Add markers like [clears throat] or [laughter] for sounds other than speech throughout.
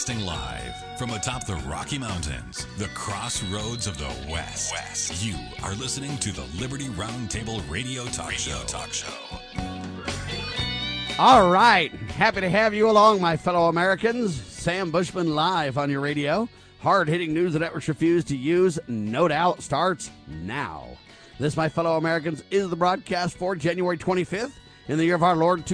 Broadcasting live from atop the Rocky Mountains, the crossroads of the West. West. You are listening to the Liberty Roundtable Radio Talk Radio Show. Talk Show. All right. Happy to have you along, my fellow Americans. Sam Bushman live on your radio. Hard hitting news the networks refuse to use, no doubt, starts now. This, my fellow Americans, is the broadcast for January 25th in the year of our Lord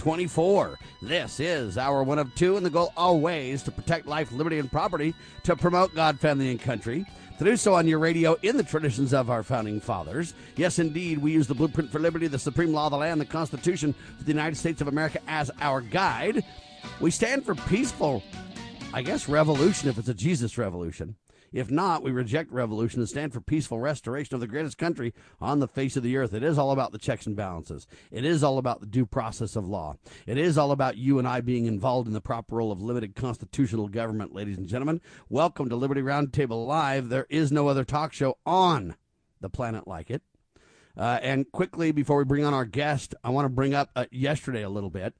2024. This is our one of two, and the goal always to protect life, liberty, and property, to promote God, family, and country. To do so on your radio in the traditions of our founding fathers. Yes, indeed, we use the blueprint for liberty, the supreme law of the land, the Constitution of the United States of America as our guide. We stand for peaceful, I guess, revolution if it's a Jesus revolution. If not, we reject revolution and stand for peaceful restoration of the greatest country on the face of the earth. It is all about the checks and balances. It is all about the due process of law. It is all about you and I being involved in the proper role of limited constitutional government, ladies and gentlemen. Welcome to Liberty Roundtable Live. There is no other talk show on the planet like it. Uh, and quickly, before we bring on our guest, I want to bring up uh, yesterday a little bit.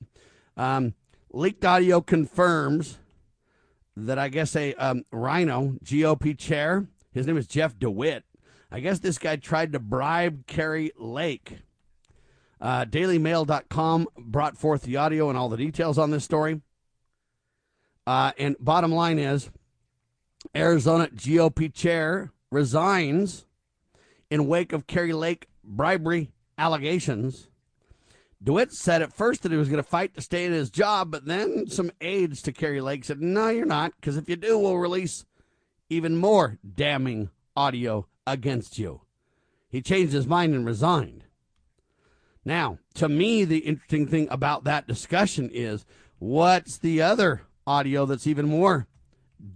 Um, leaked audio confirms that I guess a um, RINO GOP chair, his name is Jeff DeWit. I guess this guy tried to bribe Kari Lake. Uh, DailyMail.com brought forth the audio and all the details on this story. Uh, and bottom line is Arizona GOP chair resigns in wake of Kari Lake bribery allegations. DeWit said at first that he was going to fight to stay in his job, but then some aides to Kari Lake said, No, you're not, because if you do, we'll release even more damning audio against you. He changed his mind and resigned. Now, to me, the interesting thing about that discussion is what's the other audio that's even more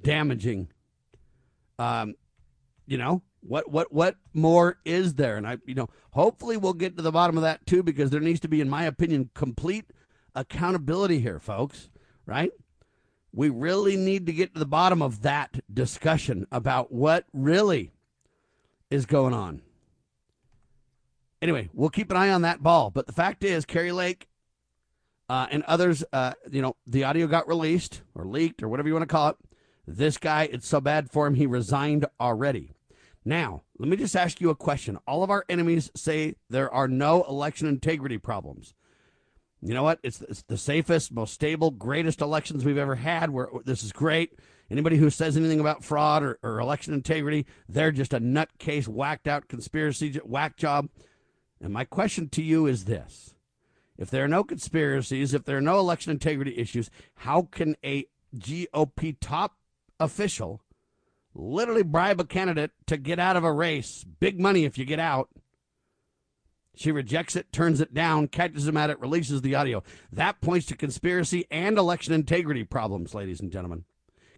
damaging? Um, you know, what what what more is there? And I, you know, hopefully we'll get to the bottom of that too, because there needs to be, in my opinion, complete accountability here, folks. Right? We really need to get to the bottom of that discussion about what really is going on. Anyway, we'll keep an eye on that ball. But the fact is, Kari Lake uh, and others, uh, you know, the audio got released or leaked or whatever you want to call it. This guy, it's so bad for him, he resigned already. Now, let me just ask you a question. All of our enemies say there are no election integrity problems. You know what? It's, it's the safest, most stable, greatest elections we've ever had. Where this is great. Anybody who says anything about fraud or, or election integrity, they're just a nutcase, whacked out conspiracy whack job. And my question to you is this: If there are no conspiracies, if there are no election integrity issues, how can a GOP top official literally bribe a candidate to get out of a race. Big money if you get out. She rejects it, turns it down, catches him at it, releases the audio. That points to conspiracy and election integrity problems, ladies and gentlemen.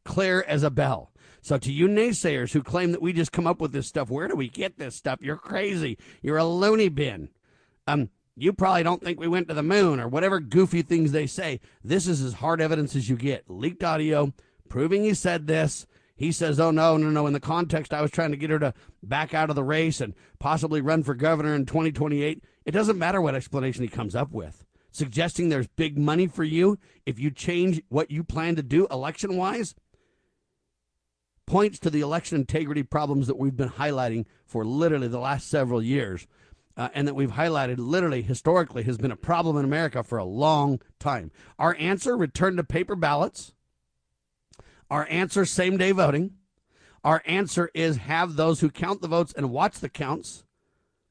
Clear as a bell. So, to you naysayers who claim that we just come up with this stuff, where do we get this stuff? You're crazy. You're a loony bin. Um, you probably don't think we went to the moon or whatever goofy things they say. This is as hard evidence as you get. Leaked audio proving he said this he says, oh, no, no, no. In the context, I was trying to get her to back out of the race and possibly run for governor in 2028. It doesn't matter what explanation he comes up with. Suggesting there's big money for you if you change what you plan to do election wise points to the election integrity problems that we've been highlighting for literally the last several years. Uh, and that we've highlighted literally historically has been a problem in America for a long time. Our answer return to paper ballots our answer same day voting. Our answer is have those who count the votes and watch the counts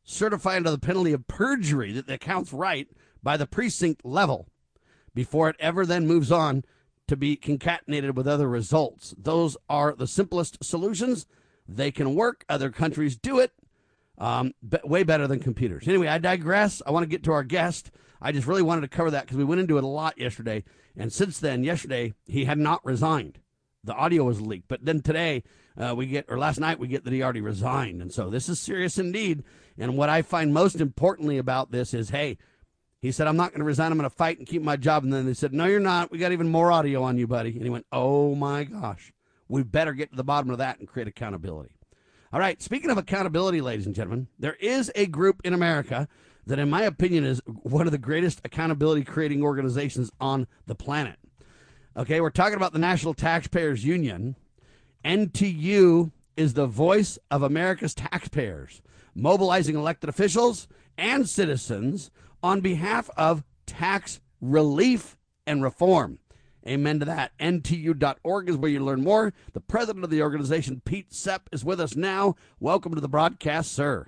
certify under the penalty of perjury that the count's right by the precinct level before it ever then moves on to be concatenated with other results. Those are the simplest solutions. They can work. Other countries do it um, way better than computers. Anyway, I digress. I want to get to our guest. I just really wanted to cover that because we went into it a lot yesterday. And since then, yesterday, he had not resigned the audio was leaked. But then today uh, we get, or last night we get that he already resigned, and so this is serious indeed. And what I find most importantly about this is, hey, he said, I'm not going to resign. I'm going to fight and keep my job. And then they said, No, you're not. We got even more audio on you, buddy. And he went, Oh my gosh, we better get to the bottom of that and create accountability. All right. Speaking of accountability, ladies and gentlemen, there is a group in America that, in my opinion, is one of the greatest accountability creating organizations on the planet. Okay, we're talking about the National Taxpayers Union. NTU is the voice of America's taxpayers, mobilizing elected officials and citizens on behalf of tax relief and reform. Amen to that. NTU.org is where you learn more. The president of the organization, Pete Sepp, is with us now. Welcome to the broadcast, sir.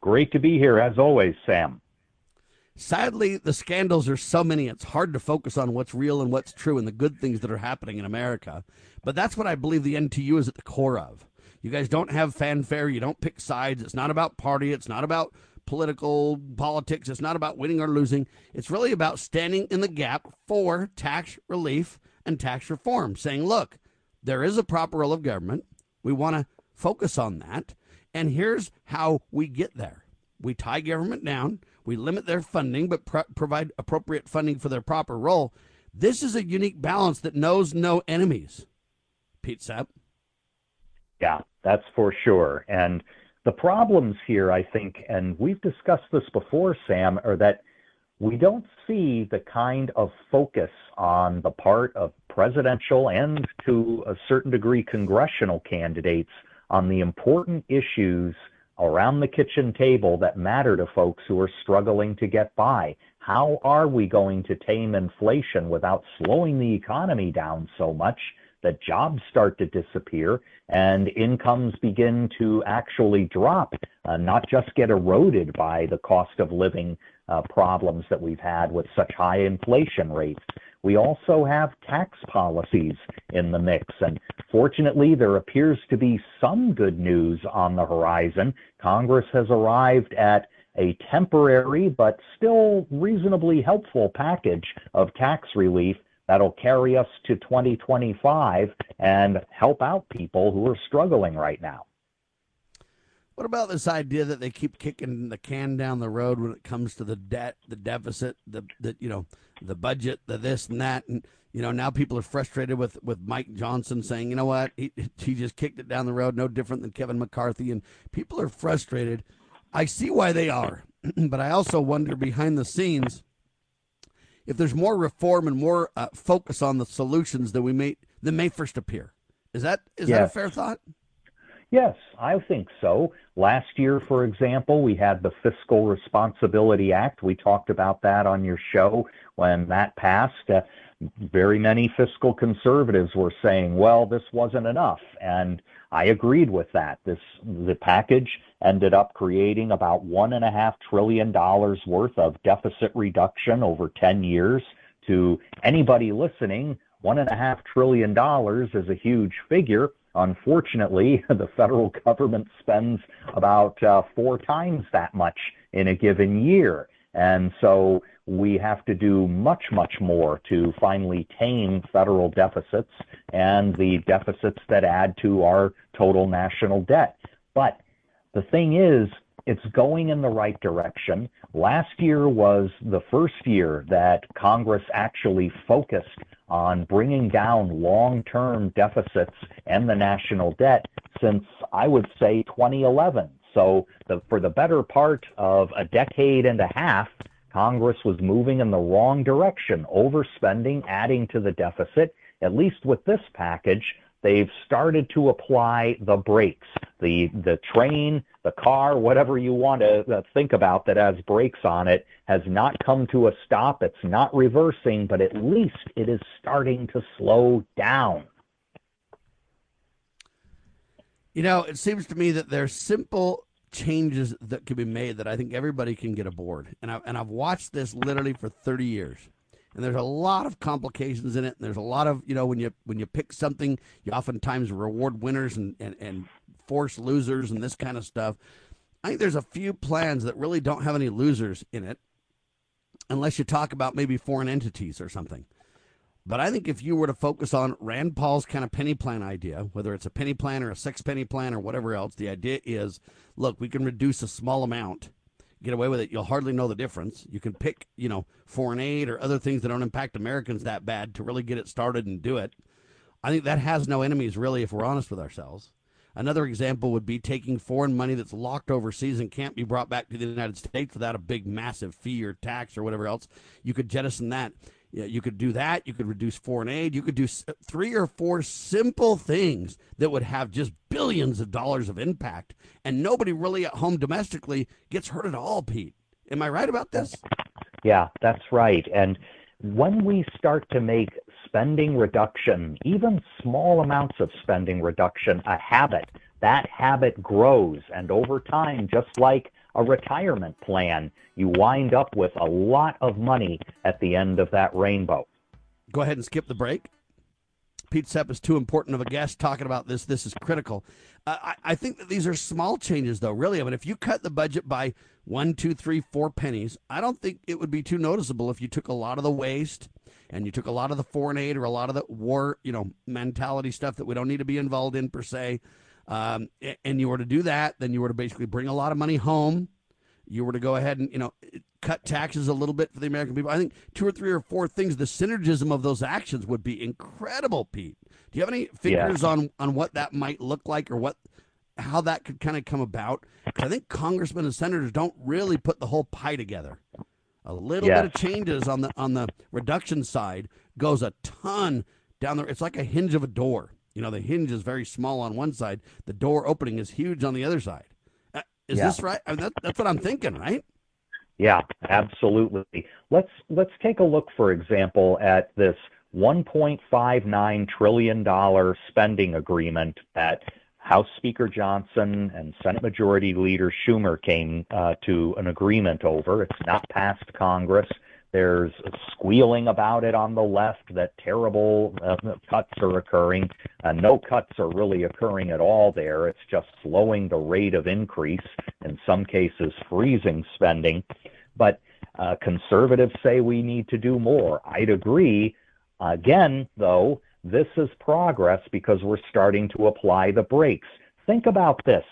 Great to be here, as always, Sam. Sadly, the scandals are so many, it's hard to focus on what's real and what's true and the good things that are happening in America. But that's what I believe the NTU is at the core of. You guys don't have fanfare, you don't pick sides. It's not about party, it's not about political politics, it's not about winning or losing. It's really about standing in the gap for tax relief and tax reform, saying, look, there is a proper role of government. We want to focus on that. And here's how we get there we tie government down we limit their funding, but pro- provide appropriate funding for their proper role. This is a unique balance that knows no enemies. Pete Sepp. Yeah, that's for sure. And the problems here, I think, and we've discussed this before, Sam, are that we don't see the kind of focus on the part of presidential and to a certain degree congressional candidates on the important issues around the kitchen table that matter to folks who are struggling to get by. How are we going to tame inflation without slowing the economy down so much that jobs start to disappear and incomes begin to actually drop, uh, not just get eroded by the cost of living uh, problems that we've had with such high inflation rates? We also have tax policies in the mix. And fortunately, there appears to be some good news on the horizon. Congress has arrived at a temporary but still reasonably helpful package of tax relief that'll carry us to 2025 and help out people who are struggling right now. What about this idea that they keep kicking the can down the road when it comes to the debt, the deficit, the, the you know, the budget, the this and that, and you know now people are frustrated with with Mike Johnson saying, you know what, he he just kicked it down the road, no different than Kevin McCarthy, and people are frustrated. I see why they are, [clears throat] but I also wonder behind the scenes if there's more reform and more uh, focus on the solutions that we may that may first appear. Is that is yes. that a fair thought? Yes, I think so. Last year, for example, we had the Fiscal Responsibility Act. We talked about that on your show when that passed. Uh, very many fiscal conservatives were saying, well, this wasn't enough. And I agreed with that. This the package ended up creating about one and a half trillion dollars worth of deficit reduction over 10 years. To anybody listening, one and a half trillion dollars is a huge figure. Unfortunately, [laughs] the federal government spends about uh, four times that much in a given year. And so we have to do much, much more to finally tame federal deficits and the deficits that add to our total national debt. But the thing is, it's going in the right direction. Last year was the first year that Congress actually focused on bringing down long-term deficits and the national debt since I would say 2011. So the, for the better part of a decade and a half, Congress was moving in the wrong direction, overspending, adding to the deficit. At least with this package, they've started to apply the brakes. The the train, the car, whatever you want to uh, think about that has brakes on it, has not come to a stop. It's not reversing, but at least it is starting to slow down. You know, it seems to me that there's simple changes that can be made that I think everybody can get aboard. And I and I've watched this literally for 30 years. And there's a lot of complications in it. And there's a lot of, you know, when you when you pick something, you oftentimes reward winners and, and, and force losers and this kind of stuff. I think there's a few plans that really don't have any losers in it, unless you talk about maybe foreign entities or something. But I think if you were to focus on Rand Paul's kind of penny plan idea, whether it's a penny plan or a six penny plan or whatever else, the idea is look, we can reduce a small amount, get away with it. You'll hardly know the difference. You can pick, you know, foreign aid or other things that don't impact Americans that bad to really get it started and do it. I think that has no enemies, really, if we're honest with ourselves. Another example would be taking foreign money that's locked overseas and can't be brought back to the United States without a big, massive fee or tax or whatever else. You could jettison that. Yeah, you could do that. You could reduce foreign aid. You could do three or four simple things that would have just billions of dollars of impact, and nobody really at home domestically gets hurt at all. Pete, am I right about this? Yeah, that's right. And when we start to make spending reduction, even small amounts of spending reduction, a habit, that habit grows. And over time, just like a retirement plan, you wind up with a lot of money at the end of that rainbow. Go ahead and skip the break. Pete Sepp is too important of a guest talking about this. This is critical. Uh, I, I, think that these are small changes, though, really. I mean, if you cut the budget by one, two, three, four pennies, I don't think it would be too noticeable if you took a lot of the waste and you took a lot of the foreign aid or a lot of the war, you know, mentality stuff that we don't need to be involved in per se. Um, and you were to do that, then you were to basically bring a lot of money home. You were to go ahead and, you know, cut taxes a little bit for the American people. I think two or three or four things, the synergism of those actions would be incredible, Pete. Do you have any figures yeah. on, on what that might look like or what how that could kind of come about? Because I think congressmen and senators don't really put the whole pie together. A little bit of changes on the on the reduction side goes a ton down there. It's like a hinge of a door. You know, the hinge is very small on one side. The door opening is huge on the other side. Uh, is yeah. this right? I mean, that, that's what I'm thinking, right? Yeah, absolutely. Let's let's take a look, for example, at this 1.59 trillion dollar spending agreement that House Speaker Johnson and Senate Majority Leader Schumer came uh, to an agreement over. It's not passed Congress. There's squealing about it on the left that terrible uh, cuts are occurring. Uh, no cuts are really occurring at all there. It's just slowing the rate of increase, in some cases, freezing spending. But uh, conservatives say we need to do more. I'd agree. Again, though, this is progress because we're starting to apply the brakes. Think about this.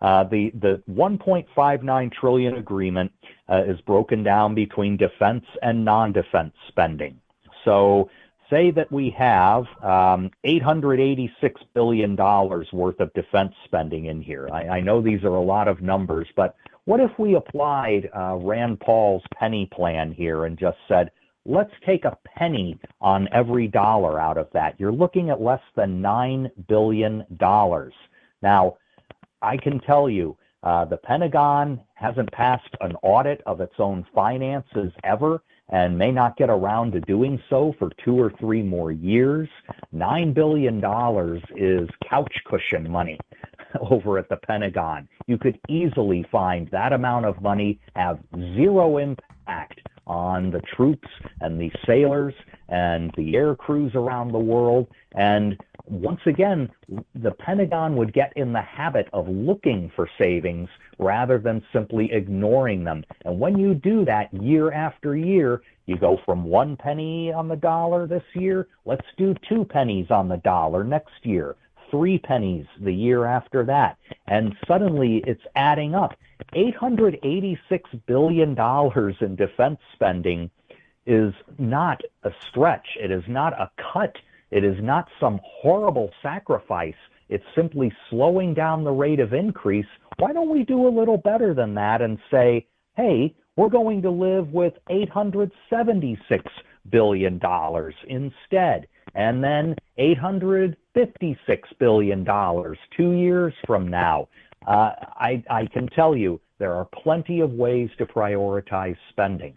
Uh, the the 1.59 trillion agreement uh, is broken down between defense and non-defense spending. So say that we have um, 886 billion dollars worth of defense spending in here. I, I, know these are a lot of numbers, but what if we applied uh, Rand Paul's penny plan here and just said, let's take a penny on every dollar out of that. You're looking at less than $9 billion. Now, I can tell you, uh, the Pentagon hasn't passed an audit of its own finances ever and may not get around to doing so for two or three more years. $9 billion is couch cushion money [laughs] over at the Pentagon. You could easily find that amount of money have zero impact on the troops and the sailors and the air crews around the world. And once again, the Pentagon would get in the habit of looking for savings rather than simply ignoring them. And when you do that year after year, you go from one penny on the dollar this year, let's do two pennies on the dollar next year, three pennies the year after that. And suddenly it's adding up. $886 billion in defense spending is not a stretch. It is not a cut. It is not some horrible sacrifice. It's simply slowing down the rate of increase. Why don't we do a little better than that and say, hey, we're going to live with $876 billion instead, and then $856 billion two years from now. Uh, I, I can tell you there are plenty of ways to prioritize spending.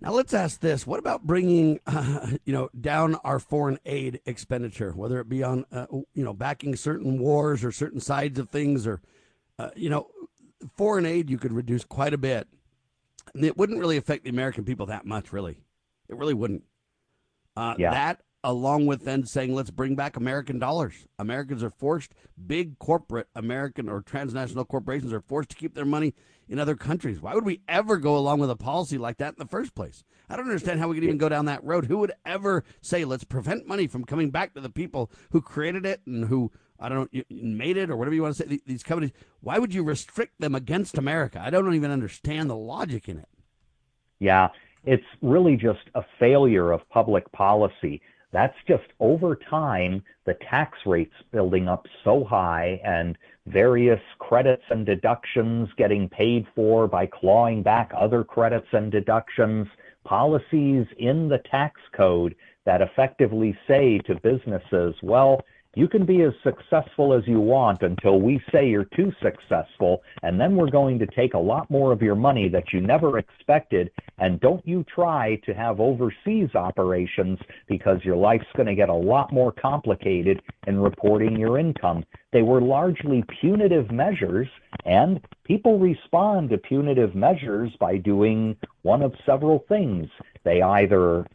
Now let's ask this: What about bringing, uh, [laughs] you know, down our foreign aid expenditure, whether it be on, uh, you know, backing certain wars or certain sides of things, or, uh, you know, foreign aid you could reduce quite a bit. And it wouldn't really affect the American people that much, really. It really wouldn't. Uh, yeah. That along with then saying, let's bring back American dollars. Americans are forced, big corporate American or transnational corporations are forced to keep their money in other countries. Why would we ever go along with a policy like that in the first place? I don't understand how we could even go down that road. Who would ever say, let's prevent money from coming back to the people who created it and who, I don't know, made it or whatever you want to say, these companies? Why would you restrict them against America? I don't even understand the logic in it. Yeah, it's really just a failure of public policy That's just over time, the tax rates building up so high and various credits and deductions getting paid for by clawing back other credits and deductions, policies in the tax code that effectively say to businesses, well, you can be as successful as you want until we say you're too successful, and then we're going to take a lot more of your money that you never expected. And don't you try to have overseas operations because your life's going to get a lot more complicated in reporting your income. They were largely punitive measures, and people respond to punitive measures by doing one of several things. They either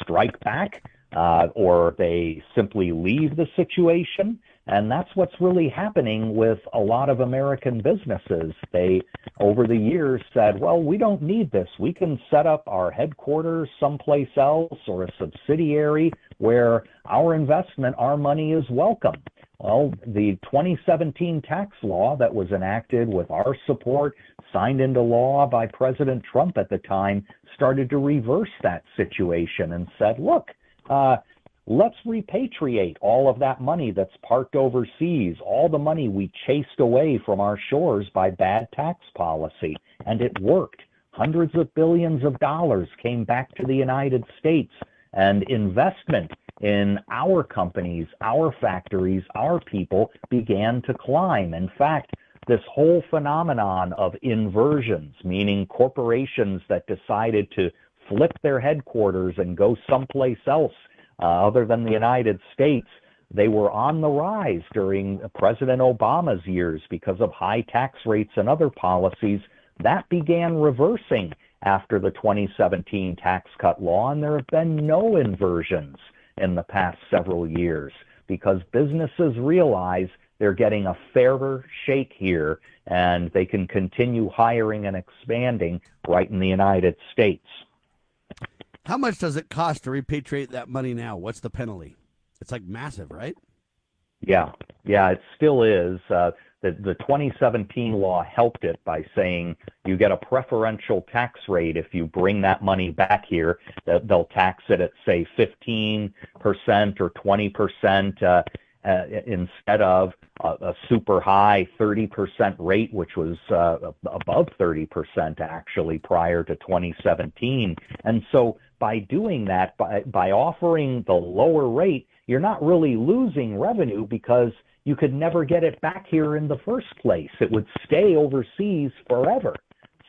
strike back uh, or they simply leave the situation. And that's what's really happening with a lot of American businesses. They, over the years, said, well, we don't need this. We can set up our headquarters someplace else or a subsidiary where our investment, our money is welcome. Well, the 2017 tax law that was enacted with our support, signed into law by President Trump at the time, started to reverse that situation and said, look, uh, let's repatriate all of that money that's parked overseas, all the money we chased away from our shores by bad tax policy. And it worked. Hundreds of billions of dollars came back to the United States, and investment in our companies, our factories, our people began to climb. In fact, this whole phenomenon of inversions, meaning corporations that decided to flip their headquarters and go someplace else uh, other than the United States, they were on the rise during President Obama's years because of high tax rates and other policies. That began reversing after the 2017 tax cut law, and there have been no inversions in the past several years because businesses realize they're getting a fairer shake here and they can continue hiring and expanding right in the United States. How much does it cost to repatriate that money now? What's the penalty? It's like massive, right? Yeah, yeah, it still is. Uh, the, the 2017 law helped it by saying you get a preferential tax rate if you bring that money back here. They'll tax it at, say, 15% or 20% uh, uh, instead of a, a, super high 30% rate, which was uh, above 30% actually prior to 2017. And so by doing that, by, by offering the lower rate, you're not really losing revenue because you could never get it back here in the first place. It would stay overseas forever.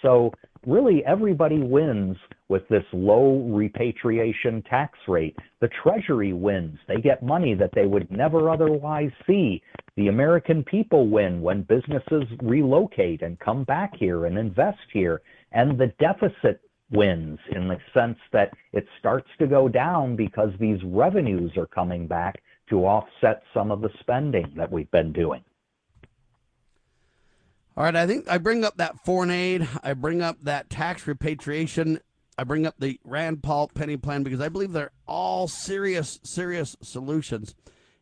So really everybody wins with this low repatriation tax rate. The Treasury wins. They get money that they would never otherwise see. The American people win when businesses relocate and come back here and invest here. And the deficit wins in the sense that it starts to go down because these revenues are coming back to offset some of the spending that we've been doing. All right, I think I bring up that foreign aid, I bring up that tax repatriation, I bring up the Rand Paul penny plan because I believe they're all serious, serious solutions.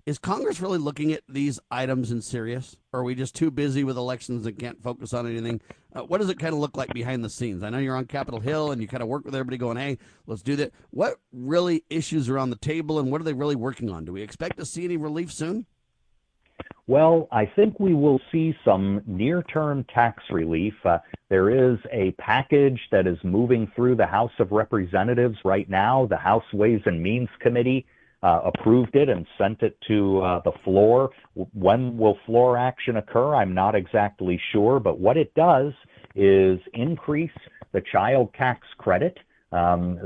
Is Congress really looking at these items in serious? Or are we just too busy with elections and can't focus on anything? Uh, what does it kind of look like behind the scenes? I know you're on Capitol Hill and you kind of work with everybody going, hey, let's do that. What really issues are on the table and what are they really working on? Do we expect to see any relief soon? Well, I think we will see some near term tax relief. Uh, there is a package that is moving through the House of Representatives right now. The House Ways and Means Committee approved it and sent it to uh, the floor. When will floor action occur? I'm not exactly sure, but what it does is increase the child tax credit um,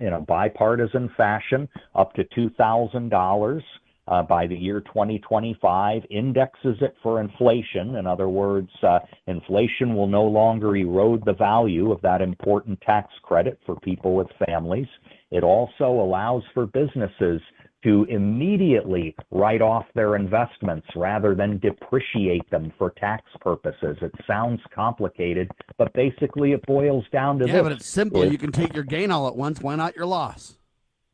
in a bipartisan fashion up to $2,000 uh, by the year 2025, indexes it for inflation. In other words, uh, inflation will no longer erode the value of that important tax credit for people with families. It also allows for businesses to immediately write off their investments rather than depreciate them for tax purposes. It sounds complicated, but basically it boils down to yeah, this. but it's simple. you can take your gain all at once. Why not your loss?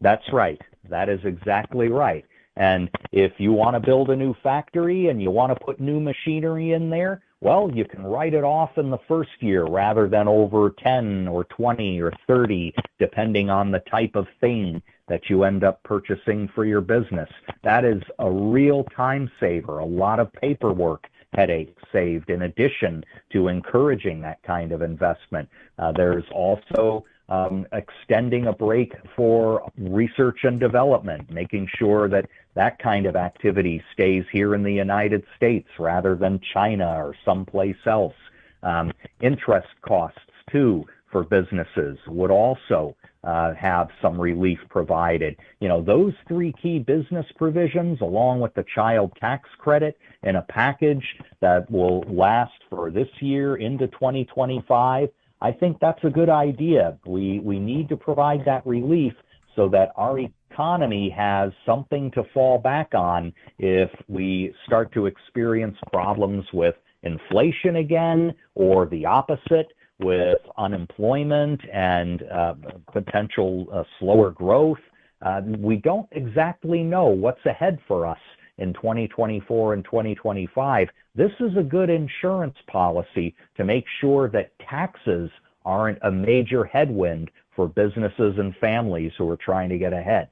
That's right. That is exactly right. And if you want to build a new factory and you want to put new machinery in there, well, you can write it off in the first year rather than over 10 or 20 or 30, depending on the type of thing that you end up purchasing for your business. That is a real time saver, a lot of paperwork headache saved in addition to encouraging that kind of investment. Uh, there's also um, extending a break for research and development, making sure that that kind of activity stays here in the United States rather than China or someplace else. Um, interest costs, too, for businesses would also Uh, have some relief provided. You know, those three key business provisions, along with the child tax credit in a package that will last for this year into 2025, I think that's a good idea. We, we need to provide that relief so that our economy has something to fall back on if we start to experience problems with inflation again or the opposite with unemployment and uh, potential uh, slower growth. Uh, we don't exactly know what's ahead for us in 2024 and 2025. This is a good insurance policy to make sure that taxes aren't a major headwind for businesses and families who are trying to get ahead.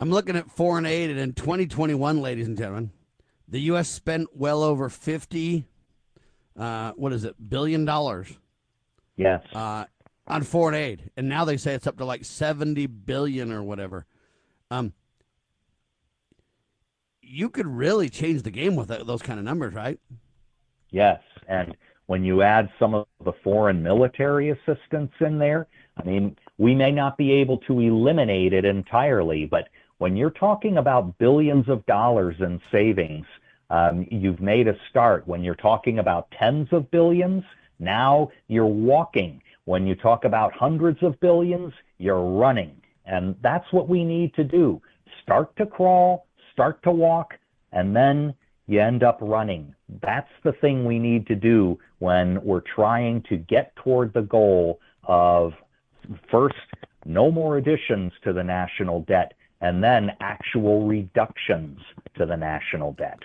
I'm looking at foreign aid, and in 2021, ladies and gentlemen, the U.S. spent well over 50, uh, what is it, billion dollars. Yes. Uh, on foreign aid, and now they say it's up to like 70 billion or whatever. Um, you could really change the game with those kind of numbers, right? Yes, and when you add some of the foreign military assistance in there, I mean, we may not be able to eliminate it entirely, but when you're talking about billions of dollars in savings, um, you've made a start. When you're talking about tens of billions, now you're walking. When you talk about hundreds of billions, you're running. And that's what we need to do. Start to crawl, start to walk, and then you end up running. That's the thing we need to do when we're trying to get toward the goal of first, no more additions to the national debt, and then actual reductions to the national debt.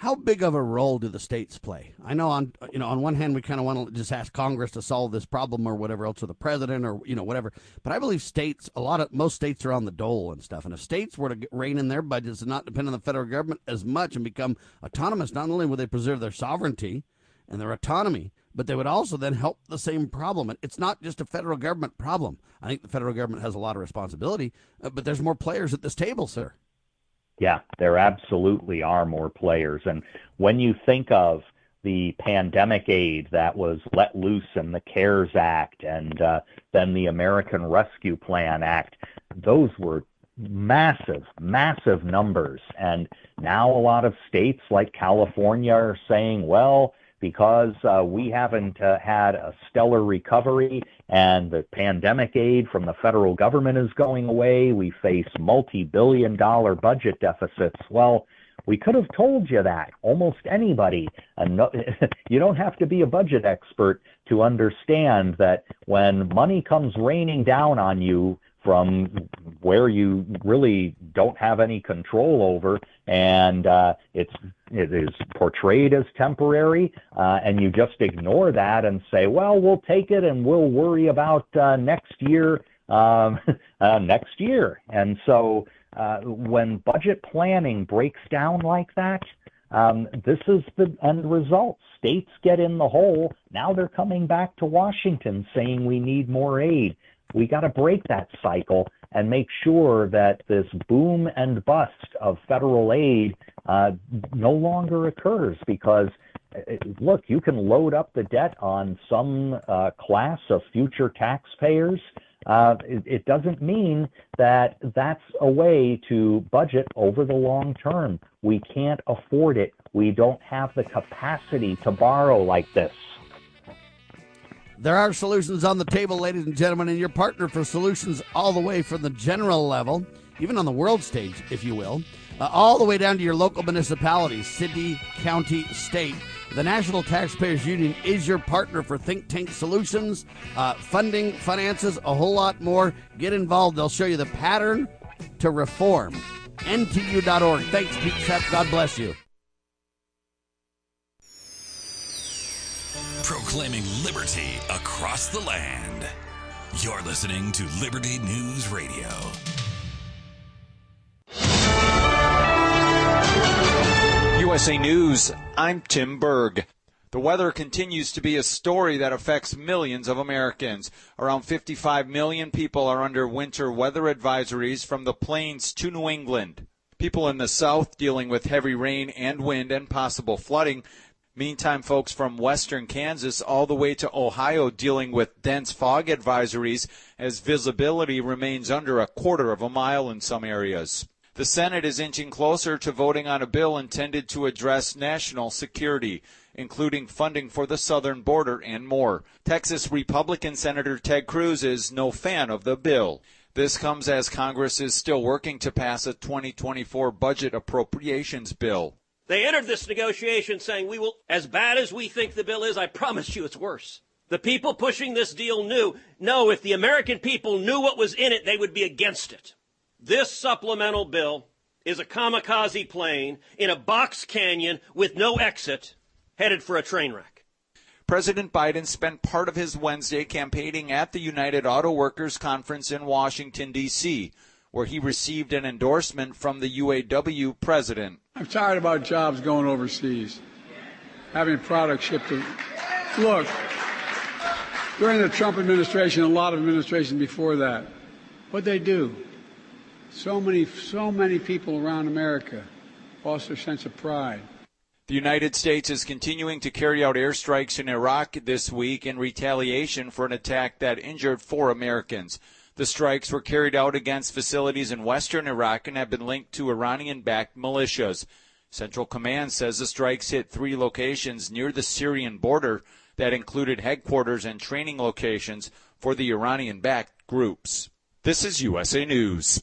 How big of a role do the states play? I know on you know on one hand we kind of want to just ask Congress to solve this problem or whatever else, or the president or you know whatever. But I believe states, a lot of most states are on the dole and stuff. And if states were to rein in their budgets and not depend on the federal government as much and become autonomous, not only would they preserve their sovereignty and their autonomy, but they would also then help the same problem. And it's not just a federal government problem. I think the federal government has a lot of responsibility, uh, but there's more players at this table, sir. Yeah, there absolutely are more players. And when you think of the pandemic aid that was let loose in the CARES Act and uh, then the American Rescue Plan Act, those were massive, massive numbers. And now a lot of states like California are saying, well, because uh, we haven't uh, had a stellar recovery and the pandemic aid from the federal government is going away. We face multi billion dollar budget deficits. Well, we could have told you that. Almost anybody. [laughs] you don't have to be a budget expert to understand that when money comes raining down on you from where you really don't have any control over, and uh, it's it is portrayed as temporary, uh, and you just ignore that and say, well, we'll take it and we'll worry about uh, next year um, [laughs] uh, next year. And so uh, when budget planning breaks down like that, um, this is the end result. States get in the hole. Now they're coming back to Washington saying we need more aid. We got to break that cycle and make sure that this boom and bust of federal aid uh, no longer occurs because uh, look, you can load up the debt on some uh, class of future taxpayers. Uh, it, it, doesn't mean that that's a way to budget over the long term. We can't afford it. We don't have the capacity to borrow like this. There are solutions on the table, ladies and gentlemen, and your partner for solutions all the way from the general level, even on the world stage, if you will, uh, all the way down to your local municipalities, city, county, state. The National Taxpayers Union is your partner for think tank solutions, uh, funding, finances, a whole lot more. Get involved. They'll show you the pattern to reform. NTU.org. Thanks, Pete Sepp. God bless you. Proclaiming liberty across the land. You're listening to Liberty News Radio. USA News, I'm Tim Berg. The weather continues to be a story that affects millions of Americans. Around 55 million people are under winter weather advisories from the plains to New England. People in the south dealing with heavy rain and wind and possible flooding. Meantime, folks from western Kansas all the way to Ohio dealing with dense fog advisories as visibility remains under a quarter of a mile in some areas. The Senate is inching closer to voting on a bill intended to address national security, including funding for the southern border and more. Texas Republican Senator Ted Cruz is no fan of the bill. This comes as Congress is still working to pass a 2024 budget appropriations bill. They entered this negotiation saying, we will, as bad as we think the bill is, I promise you it's worse. The people pushing this deal knew, no, if the American people knew what was in it, they would be against it. This supplemental bill is a kamikaze plane in a box canyon with no exit headed for a train wreck. President Biden spent part of his Wednesday campaigning at the United Auto Workers Conference in Washington, D.C., where he received an endorsement from the UAW president. I'm tired about jobs going overseas, having products shipped to. Look, during the Trump administration, a lot of administrations before that, what they do, so many, so many people around America lost their sense of pride. The United States is continuing to carry out airstrikes in Iraq this week in retaliation for an attack that injured four Americans. The strikes were carried out against facilities in western Iraq and have been linked to Iranian backed militias. Central Command says the strikes hit three locations near the Syrian border that included headquarters and training locations for the Iranian backed groups. This is USA News.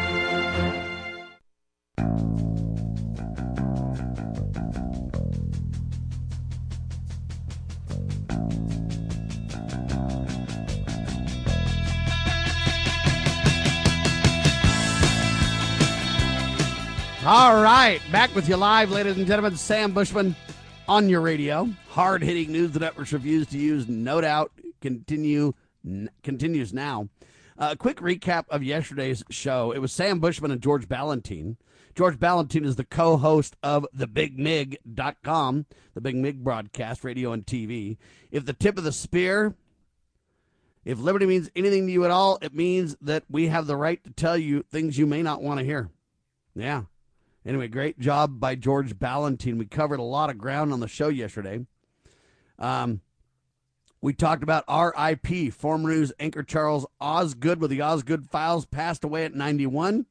All right, back with you live, ladies and gentlemen. Sam Bushman on your radio. Hard hitting news the networks refuse to use. No doubt continue n- continues now. A uh, quick recap of yesterday's show. It was Sam Bushman and George Balloutine. George Balloutine is the co-host of thebigmig.com, the Big Mig broadcast, radio and TV. If the tip of the spear, if liberty means anything to you at all, it means that we have the right to tell you things you may not want to hear. Yeah. Anyway, great job by George Balloutine. We covered a lot of ground on the show yesterday. Um, we talked about RIP, former news anchor Charles Osgood with the Osgood files, passed away at 91.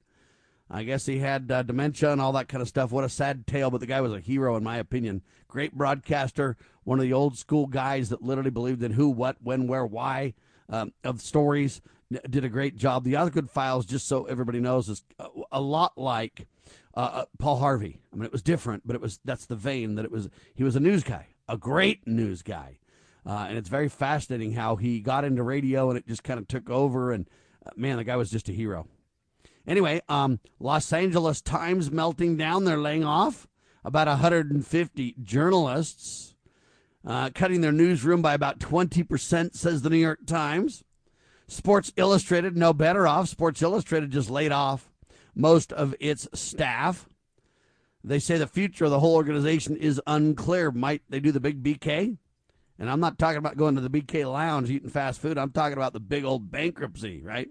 I guess he had uh, dementia and all that kind of stuff. What a sad tale, but the guy was a hero, in my opinion. Great broadcaster, one of the old school guys that literally believed in who, what, when, where, why um, of stories. Did a great job. The Osgood files, just so everybody knows, is a lot like uh, uh, Paul Harvey. I mean, it was different, but it was that's the vein that it was. He was a news guy, a great news guy, uh, and it's very fascinating how he got into radio and it just kind of took over. And uh, man, the guy was just a hero. Anyway, um, Los Angeles Times melting down. They're laying off about 150 journalists, uh, cutting their newsroom by about 20%, says the New York Times. Sports Illustrated, no better off. Sports Illustrated just laid off most of its staff. They say the future of the whole organization is unclear. Might they do the big BK? And I'm not talking about going to the BK lounge eating fast food. I'm talking about the big old bankruptcy, right?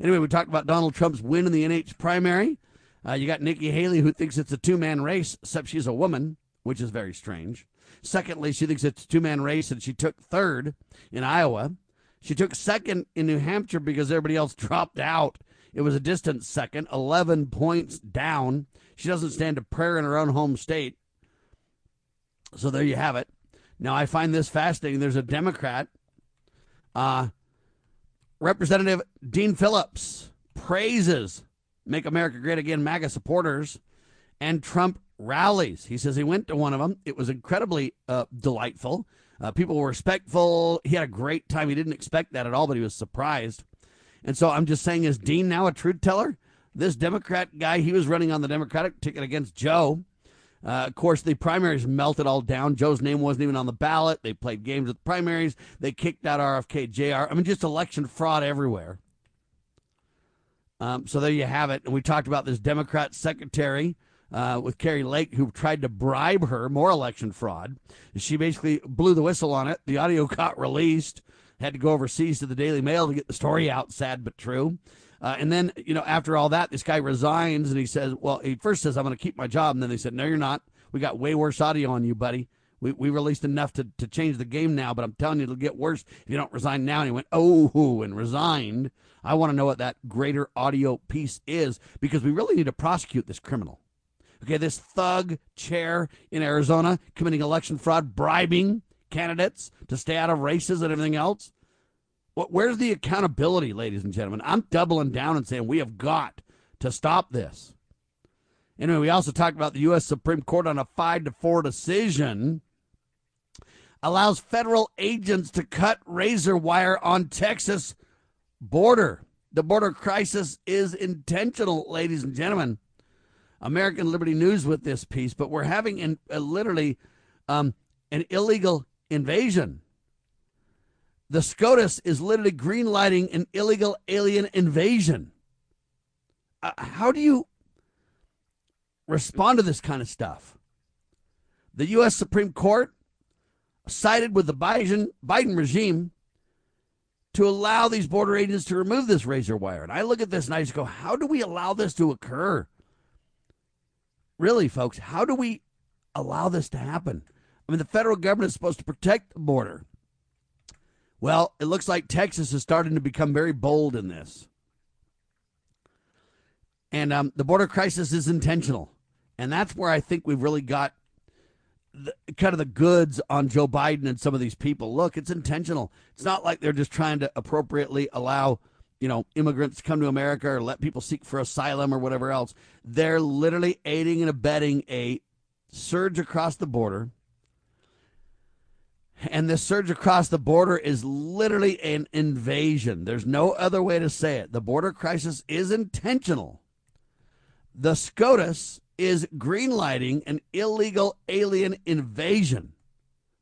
Anyway, we talked about Donald Trump's win in the NH primary. Uh, you got Nikki Haley, who thinks it's a two man race, except she's a woman, which is very strange. Secondly, she thinks it's a two man race, and she took third in Iowa. She took second in New Hampshire because everybody else [laughs] dropped out it was a distant second, 11 points down. She doesn't stand a prayer in her own home state. So there you have it. Now, I find this fascinating. There's a Democrat, uh, Representative Dean Phillips, praises Make America Great Again MAGA supporters and Trump rallies. He says he went to one of them. It was incredibly uh, delightful. Uh, people were respectful. He had a great time. He didn't expect that at all, but he was surprised. And so I'm just saying, is Dean now a truth teller? This Democrat guy, he was running on the Democratic ticket against Joe. Uh, of course, the primaries melted all down. Joe's name wasn't even on the ballot. They played games with the primaries. They kicked out RFK Jr. I mean, just election fraud everywhere. Um, so there you have it. And we talked about this Democrat secretary uh, with Kari Lake who tried to bribe her, more election fraud. She basically blew the whistle on it. The audio [laughs] got released had to go overseas to the Daily Mail to get the story out. Sad but true. Uh, and then, you know, after all that, this guy resigns and he says, well, he first says, I'm going to keep my job. And then they said, no, you're not. We got way worse audio on you, buddy. We, we released enough to, to change the game now, but I'm telling you, it'll get worse if you don't resign now. And he went, oh, and resigned. I want to know what that greater audio piece is because we really need to prosecute this criminal. Okay, this thug chair in Arizona committing election fraud, bribing candidates to stay out of races and everything else. Where's the accountability, ladies and gentlemen? I'm doubling down and saying we have got to stop this. Anyway, we also talked about the U.S. Supreme Court on a five to four decision allows federal agents to cut razor wire on Texas border. The border crisis is intentional, ladies and gentlemen. American Liberty News with this piece, but we're having in, uh, literally um, an illegal invasion. The SCOTUS is literally greenlighting an illegal alien invasion. Uh, how do you respond to this kind of stuff? The U.S. Supreme Court sided with the Biden, Biden regime to allow these border agents to remove this razor wire. And I look at this and I just go, how do we allow this to occur? Really, folks, how do we allow this to happen? I mean, the federal government is supposed to protect the border. Well, it looks like Texas is starting to become very bold in this. And um, the border crisis is intentional. And that's where I think we've really got the, kind of the goods on Joe Biden and some of these people. Look, it's intentional. It's not like they're just trying to appropriately allow, you know, immigrants to come to America or let people seek for asylum or whatever else. They're literally aiding and abetting a surge across the border. And this surge across the border is literally an invasion. There's no other way to say it. The border crisis is intentional. The SCOTUS is greenlighting an illegal alien invasion.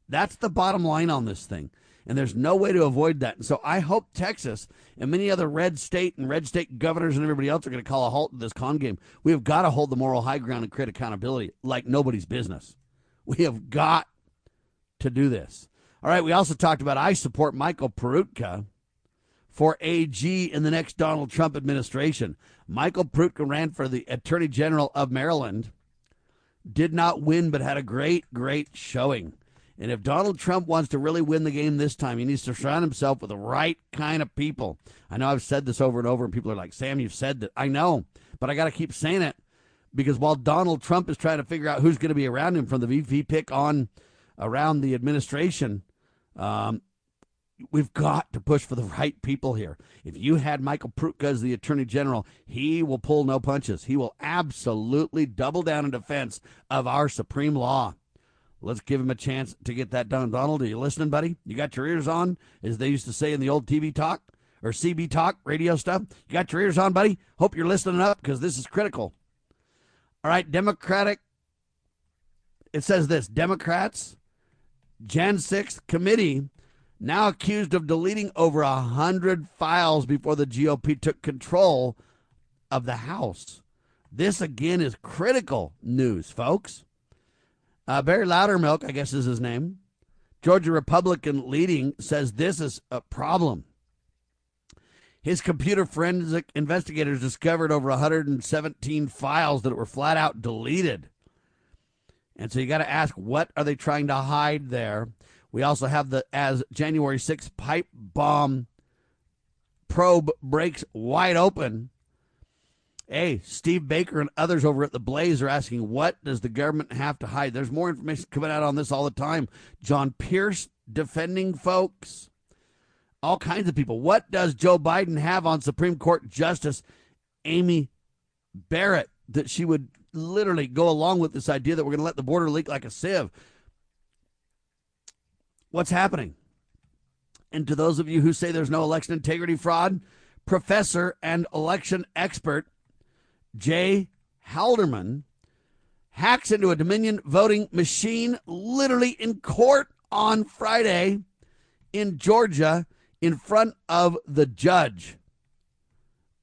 That's the bottom line on this thing. And there's no way to avoid that. And so I hope Texas and many other red state and red state governors and everybody else are going to call a halt to this con game. We have got to hold the moral high ground and create accountability like nobody's business. We have got to do this. All right, we also talked about I support Michael Peroutka for AG in the next Donald Trump administration. Michael Peroutka ran for the Attorney General of Maryland, did not win, but had a great, great showing. And if Donald Trump wants to really win the game this time, he needs to surround himself with the right kind of people. I know I've said this over and over, and people are like, Sam, you've said that. I know, but I got to keep saying it because while Donald Trump is trying to figure out who's going to be around him from the VP pick on around the administration, um, we've got to push for the [laughs] right people here. If you had Michael Peroutka as the Attorney General, he will pull no punches. He will absolutely double down in defense of our supreme law. Let's give him a chance to get that done. Donald, are you listening, buddy? You got your ears on, as they used to say in the old TV talk or CB talk radio stuff? You got your ears on, buddy? Hope you're listening up because this is critical. All right, Democratic. It says this Democrats, Jan 6th committee now accused of deleting over a hundred files before the GOP took control of the House. This again is critical news, folks. Uh, Barry Loudermilk, I guess is his name, Georgia Republican leading, says this is a problem. His computer forensic investigators discovered over 117 files that were flat out deleted. And so you got to ask, what are they trying to hide there? We also have the as January 6th pipe bomb probe breaks wide open. Hey, Steve Baker and others over at the Blaze are asking, what does the government have to hide? There's more information coming out on this all the time. John Pierce defending folks, all kinds of people. What does Joe Biden have on Supreme Court Justice Amy Barrett that she would literally go along with this idea that we're going to let the border leak like a sieve? what's happening. And to those of you who say there's no election integrity fraud, professor and election expert Jay Halderman hacks into a Dominion voting machine literally in court on Friday in Georgia in front of the judge.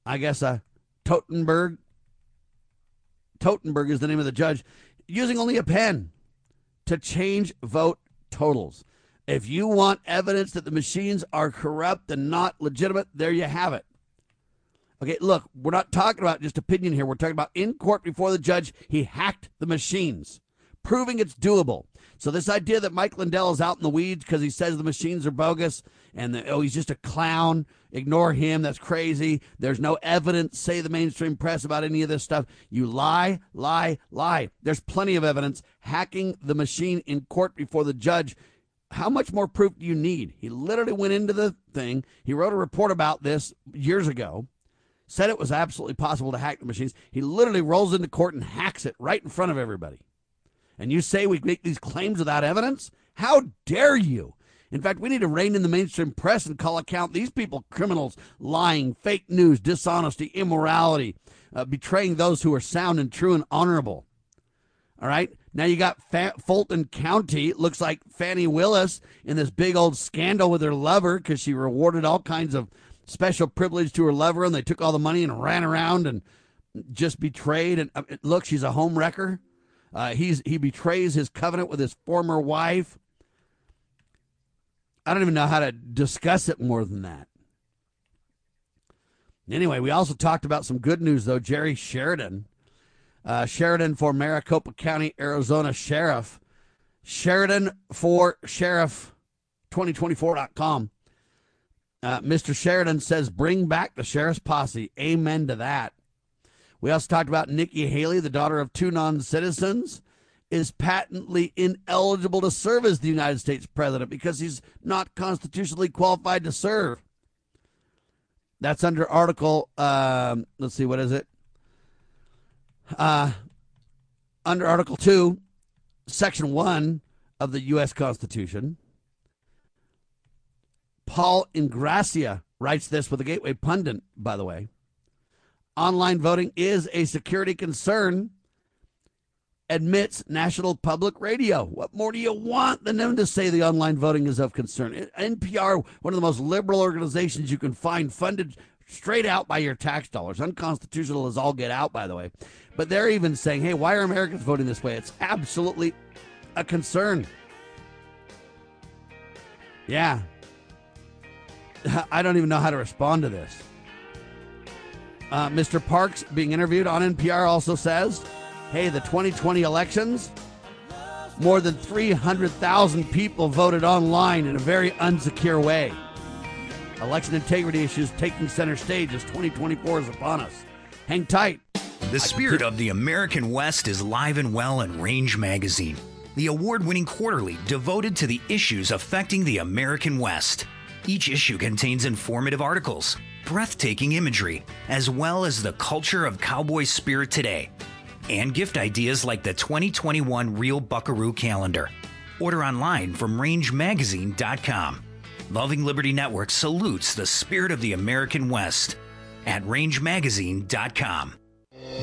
I guess a Totenberg. Totenberg is the name of the judge, using only a pen to change vote totals. If you want evidence that the machines are corrupt and not legitimate, there you have it. Okay, look, we're not talking about just opinion here. We're talking about in court before the judge, he hacked the machines, proving it's doable. So this idea that Mike Lindell is out in the weeds because he says the machines are bogus and the, oh he's just a clown, ignore him. That's crazy. There's no evidence. Say the mainstream press about any of this stuff. You lie, lie, lie. There's plenty of evidence. Hacking the machine in court before the judge how much more proof do you need? He literally went into the thing. He wrote a report about this years ago, said it was absolutely possible to hack the machines. He literally rolls into court and hacks it right in front of everybody. And you say we make these claims without evidence? How dare you? In fact, we need to rein in the mainstream press and call account these people criminals, lying, fake news, dishonesty, immorality, uh, betraying those who are sound and true and honorable. All right? Now you got Fa- Fulton County. Looks like Fani Willis in this big old scandal with her lover because she rewarded all kinds of special privilege to her lover, and they took all the money and ran around and just betrayed. And uh, look, she's a home wrecker. Uh, he's he betrays his covenant with his former wife. I don't even know how to discuss it more than that. Anyway, we also talked about some good news though. Jerry Sheridan uh, Sheridan for Maricopa County, Arizona Sheriff. Sheridan for Sheriff 2024.com. Uh, Mr. Sheridan says, bring back the sheriff's posse. Amen to that. We also talked about Nikki Haley, the daughter of two non citizens, is patently ineligible to serve as the United States president because he's not constitutionally qualified to serve. That's under Article, um, let's see, what is it? Uh, under Article 2, Section 1 of the U.S. Constitution. Paul Ingrassia writes this with a Gateway Pundit, by the way. Online voting is a security concern, admits National Public Radio. What more do you want than them to say the online voting is of concern? NPR, one of the most liberal organizations you can find, funded straight out by your tax dollars. Unconstitutional as all get out, by the way. But they're even saying, hey, why are Americans voting this way? It's absolutely a concern. Yeah. [laughs] I don't even know how to respond to this. Uh, Mr. Parks, being interviewed on NPR, also says, hey, the 2020 elections, more than 300,000 people voted online in a very unsecure way. Election integrity issues taking center stage as 2024 is upon us. Hang tight. The spirit of the American West is live and well in Range Magazine, the award winning quarterly devoted to the issues affecting the American West. Each issue contains informative articles, breathtaking imagery, as well as the culture of cowboy spirit today, and gift ideas like the 2021 Real Buckaroo calendar. Order online from rangemagazine.com. Loving Liberty Network salutes the spirit of the American West at rangemagazine.com.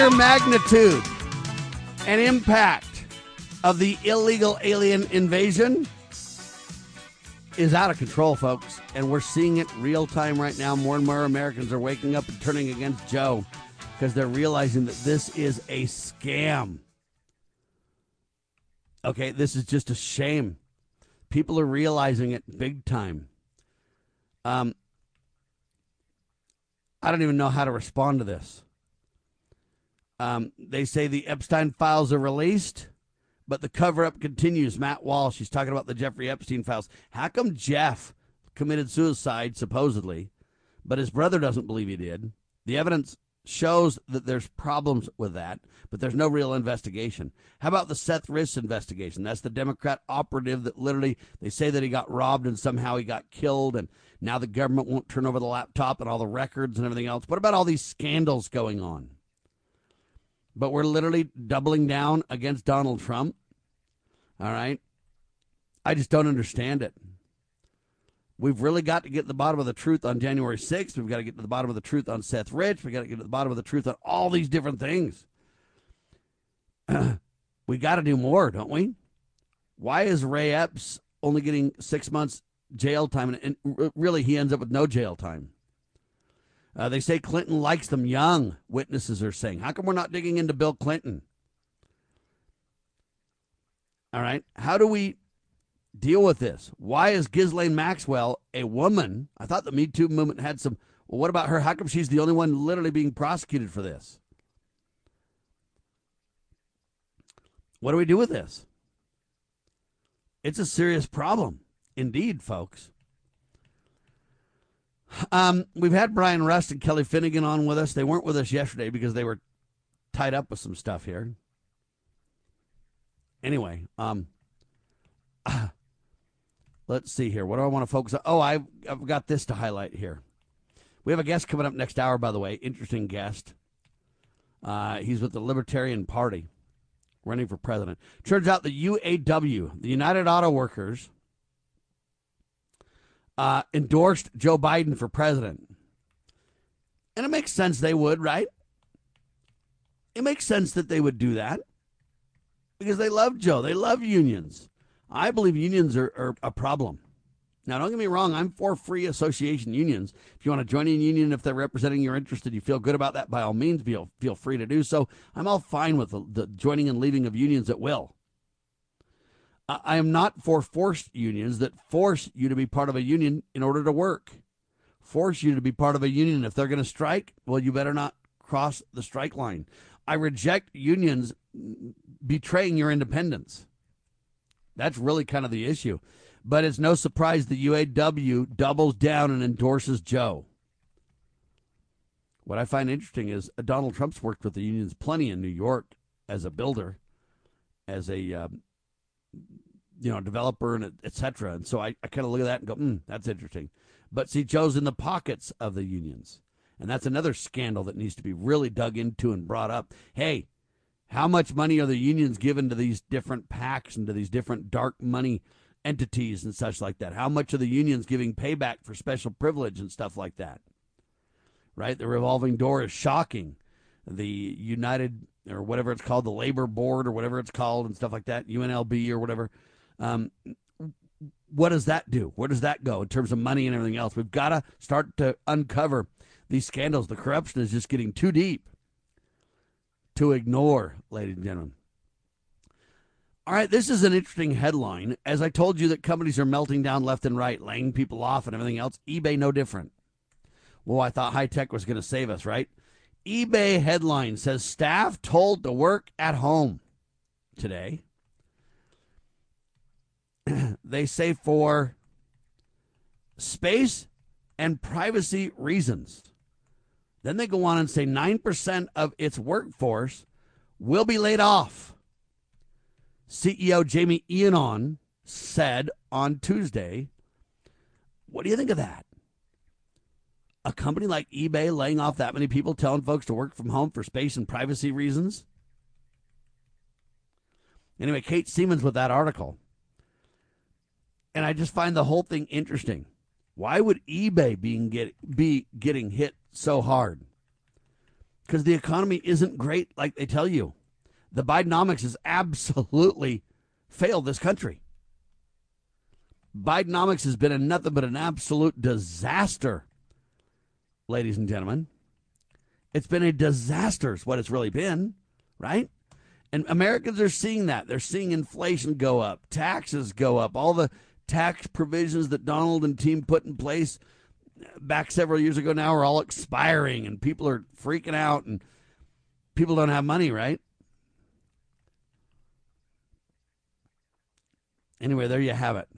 sheer magnitude and impact of the illegal alien invasion is out of control, folks. And we're seeing it real time right now. More and more Americans are waking up and turning against Joe because they're realizing that this is a scam. Okay, this is just a shame. People are realizing it big time. Um, I don't even know how to respond to this. Um, they say the Epstein files are released, but the cover up continues. Matt Walsh, he's talking about the Jeffrey Epstein files. How come Jeff committed suicide, supposedly, but his brother doesn't believe he did? The evidence shows that there's problems with that, but there's no real investigation. How about the Seth Rich investigation? That's the Democrat operative that literally they say that he got robbed and somehow he got killed, and now the government won't turn over the laptop and all the records and everything else. What about all these scandals going on? But we're literally doubling down against Donald Trump. All right. I just don't understand it. We've really got to get to the bottom of the truth on January 6th. We've got to get to the bottom of the truth on Seth Rich. We've got to get to the bottom of the truth on all these different things. [clears throat] we got to do more, don't we? Why is Ray Epps only getting six months jail time and, and really he ends up with no jail time? Uh, they say Clinton likes them young, witnesses are saying. How come we're not digging into Bill Clinton? All right. How do we deal with this? Why is Ghislaine Maxwell a woman? I thought the Me Too movement had some. Well, what about her? How come she's the only one literally being prosecuted for this? What do we do with this? It's a serious problem, indeed, folks. Um, we've had Brian Rust and Kelly Finnegan on with us. They weren't with us yesterday because they were tied up with some stuff here. Anyway, um, [clears throat] let's see here. What do I want to focus on? Oh, I've, I've got this to highlight here. We have a guest coming up next hour, by the way. Interesting guest. Uh, he's with the Libertarian Party, running for president. Turns out the UAW, the United Auto Workers, uh, endorsed Joe Biden for president. And it makes sense they would, right? It makes sense that they would do that because they love Joe. They love unions. I believe unions are, are, a problem. Now, don't get me wrong, I'm for free association unions. If you want to join a union, if they're representing your interest and you feel good about that, by all means, feel, feel free to do so. I'm all fine with the, the joining and leaving of unions at will. I am not for forced unions that force you to be part of a union in order to work. Force you to be part of a union. If they're going to strike, well, you better not cross the strike line. I reject unions betraying your independence. That's really kind of the issue. But it's no surprise the UAW doubles down and endorses Joe. What I find interesting is uh, Donald Trump's worked with the unions plenty in New York as a builder, as a um, you know, developer and etc. And so I, I kind of look at that and go, mm, that's interesting. But see, Joe's in the pockets of the unions. And that's another scandal that needs to be really dug into and brought up. Hey, how much money are the unions given to these different PACs and to these different dark money entities and such like that? How much are the unions giving payback for special privilege and stuff like that? Right? The revolving door is shocking. The United or whatever it's called, the labor board or whatever it's called and stuff like that, UNLB or whatever um, what does that do? Where does that go in terms of money and everything else? We've got to start to uncover these scandals. The corruption is just getting too deep to ignore, ladies and gentlemen. All right, this is an interesting headline. As I told you that companies are melting down left and right, laying people off and everything else, eBay no different. Well, I thought high tech was going to save us, right? eBay headline says staff told to work at home today. [clears throat] they say for space and privacy reasons. Then they go on and say 9% of its workforce will be laid off. CEO Jamie Iannone said on Tuesday, What do you think of that? A company like eBay laying off that many people, telling folks to work from home for space and privacy reasons? Anyway, Kate Seamons with that article. And I just find the whole thing interesting. Why would eBay being get, be getting hit so hard? Because the economy isn't great like they tell you. The Bidenomics has absolutely failed this country. Bidenomics has been a nothing but an absolute disaster, ladies and gentlemen. It's been a disaster, is what it's really been, right? And Americans are seeing that. They're seeing inflation go up, taxes go up, all the tax provisions that Donald and team put in place back several years ago now are all expiring and people are freaking out and people don't have money, right? Anyway, there you have it.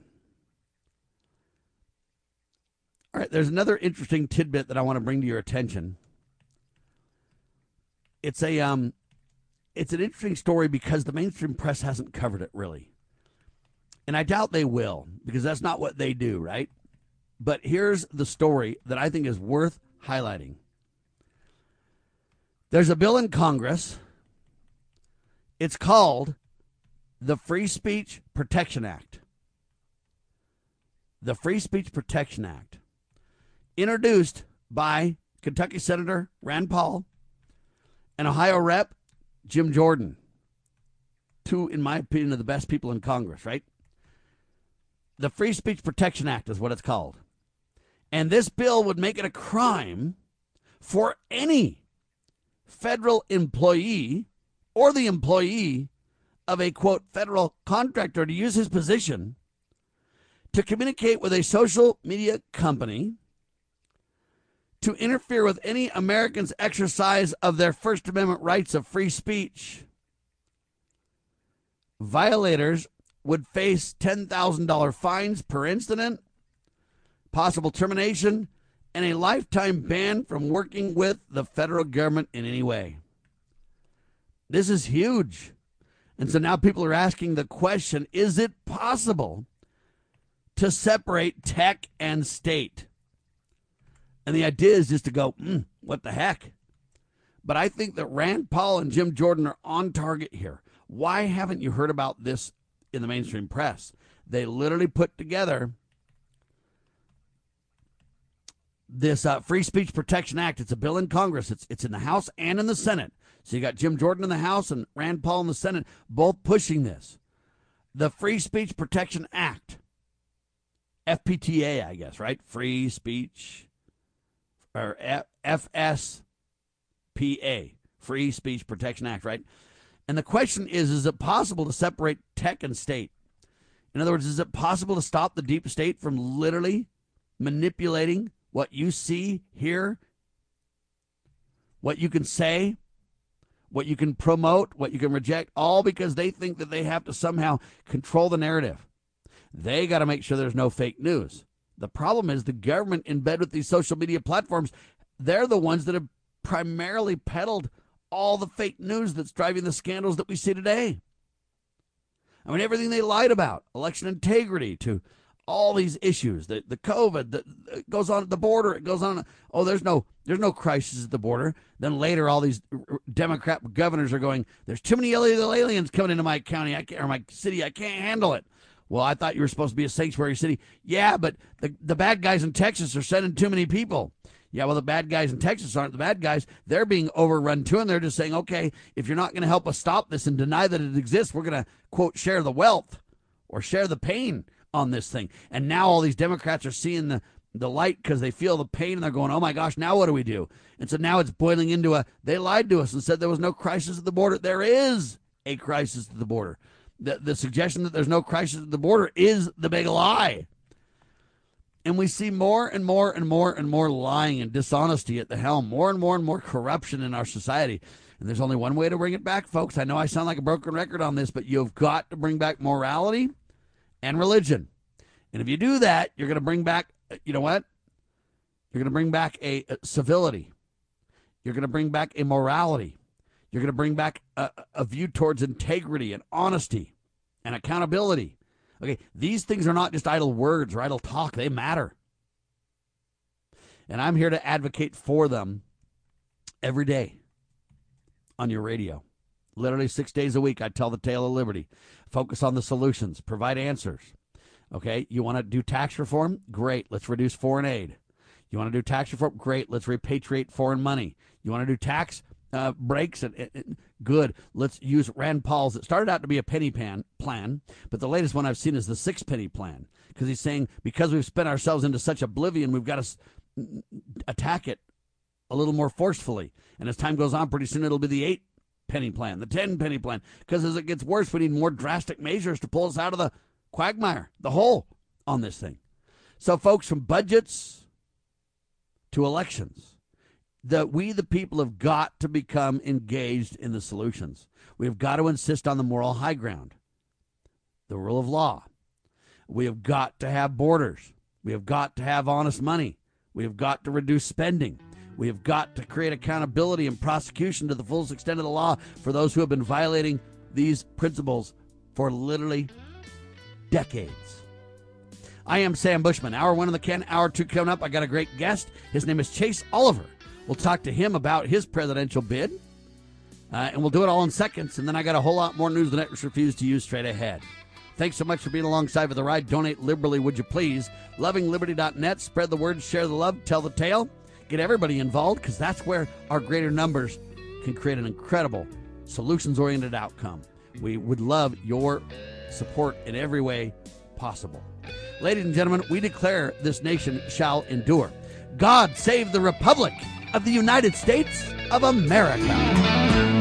All right, there's another interesting tidbit that I want to bring to your attention. It's a um it's an interesting story because the mainstream press hasn't covered it really. And I doubt they will because that's not what they do, right? But here's the story that I think is worth highlighting. There's a bill in Congress. It's called the Free Speech Protection Act. The Free Speech Protection Act, introduced by Kentucky Senator Rand Paul and Ohio Rep Jim Jordan. Two, in my opinion, of the best people in Congress, right? The Free Speech Protection Act is what it's called. And this bill would make it a crime for any federal employee or the employee of a quote federal contractor to use his position to communicate with a social media company to interfere with any American's exercise of their First Amendment rights of free speech. Violators would face $10,000 fines per incident, possible termination, and a lifetime ban from working with the federal government in any way. This is huge. And so now people are asking the question is it possible to separate tech and state? And the idea is just to go, mm, what the heck? But I think that Rand Paul and Jim Jordan are on target here. Why haven't you heard about this in the mainstream press? They literally put together this uh, Free Speech Protection Act. It's a bill in Congress. It's it's in the House and in the Senate. So you got Jim Jordan in the House and Rand Paul in the Senate, both pushing this. The Free Speech Protection Act, FPTA, I guess, right? Free Speech or FSPA, Free Speech Protection Act, right? And the question is is it possible to separate tech and state? In other words, is it possible to stop the deep state from literally manipulating what you see, hear, what you can say, what you can promote, what you can reject, all because they think that they have to somehow control the narrative. They got to make sure there's no fake news. The problem is the government in bed with these social media platforms, they're the ones that have primarily peddled all the fake news that's driving the scandals that we see today. I mean, everything they lied about, election integrity, to all these issues, the the COVID that goes on at the border, it goes on. Oh, there's no there's no crisis at the border. Then later, all these Democrat governors are going, "There's too many illegal aliens coming into my county, I can't, or my city. I can't handle it." Well, I thought you were supposed to be a sanctuary city. Yeah, but the the bad guys in Texas are sending too many people. Yeah, well, the bad guys in Texas aren't the bad guys. They're being overrun too, and they're just saying, okay, if you're not going to help us stop this and deny that it exists, we're going to, quote, share the wealth or share the pain on this thing. And now all these Democrats are seeing the, the light because they feel the pain and they're going, oh my gosh, now what do we do? And so now it's boiling into a, they lied to us and said there was no crisis at the border. There is a crisis at the border. The, the suggestion that there's no crisis at the border is the big lie. And we see more and more and more and more lying and dishonesty at the helm, more and more and more corruption in our society. And there's only one way to bring it back, folks. I know I sound like a broken record on this, but you've got to bring back morality and religion. And if you do that, you're going to bring back, uh, you know what? You're going to bring back a, a civility. You're going to bring back a morality. You're going to bring back a, a view towards integrity and honesty and accountability. Okay, these things are not just idle words or idle talk, they matter. And I'm here to advocate for them every day on your radio. Literally six days a week, I tell the tale of liberty. Focus on the solutions, provide answers. Okay, you want to do tax reform? Great, let's reduce foreign aid. You want to do tax reform? Great, let's repatriate foreign money. You want to do tax uh, breaks and, and, good. Let's use Rand Paul's. It started out to be a penny pan plan, but the latest one I've seen is the six penny plan because he's saying because we've spent ourselves into such oblivion, we've got to attack it a little more forcefully. And as time goes on, pretty soon it'll be the eight penny plan, the ten penny plan. Because as it gets worse, we need more drastic measures to pull us out of the quagmire, the hole on this thing. So, folks, from budgets to elections that we, the people, have got to become engaged in the solutions. We've got to insist on the moral high ground, the rule of law. We have got to have borders. We have got to have honest money. We have got to reduce spending. We have got to create accountability and prosecution to the fullest extent of the law for those who have been violating these principles for literally decades. I am Sam Bushman. Hour one of the Ken, hour two coming up. I got a great guest. His name is Chase Oliver. We'll talk to him about his presidential bid. Uh, and we'll do it all in seconds. And then I got a whole lot more news the networks refuse to use straight ahead. Thanks so much for being alongside for the ride. Donate liberally, would you please? LovingLiberty.net. Spread the word, share the love, tell the tale. Get everybody involved because that's where our greater numbers can create an incredible solutions oriented outcome. We would love your support in every way possible. Ladies and gentlemen, we declare this nation shall endure. God save the Republic of the United States of America.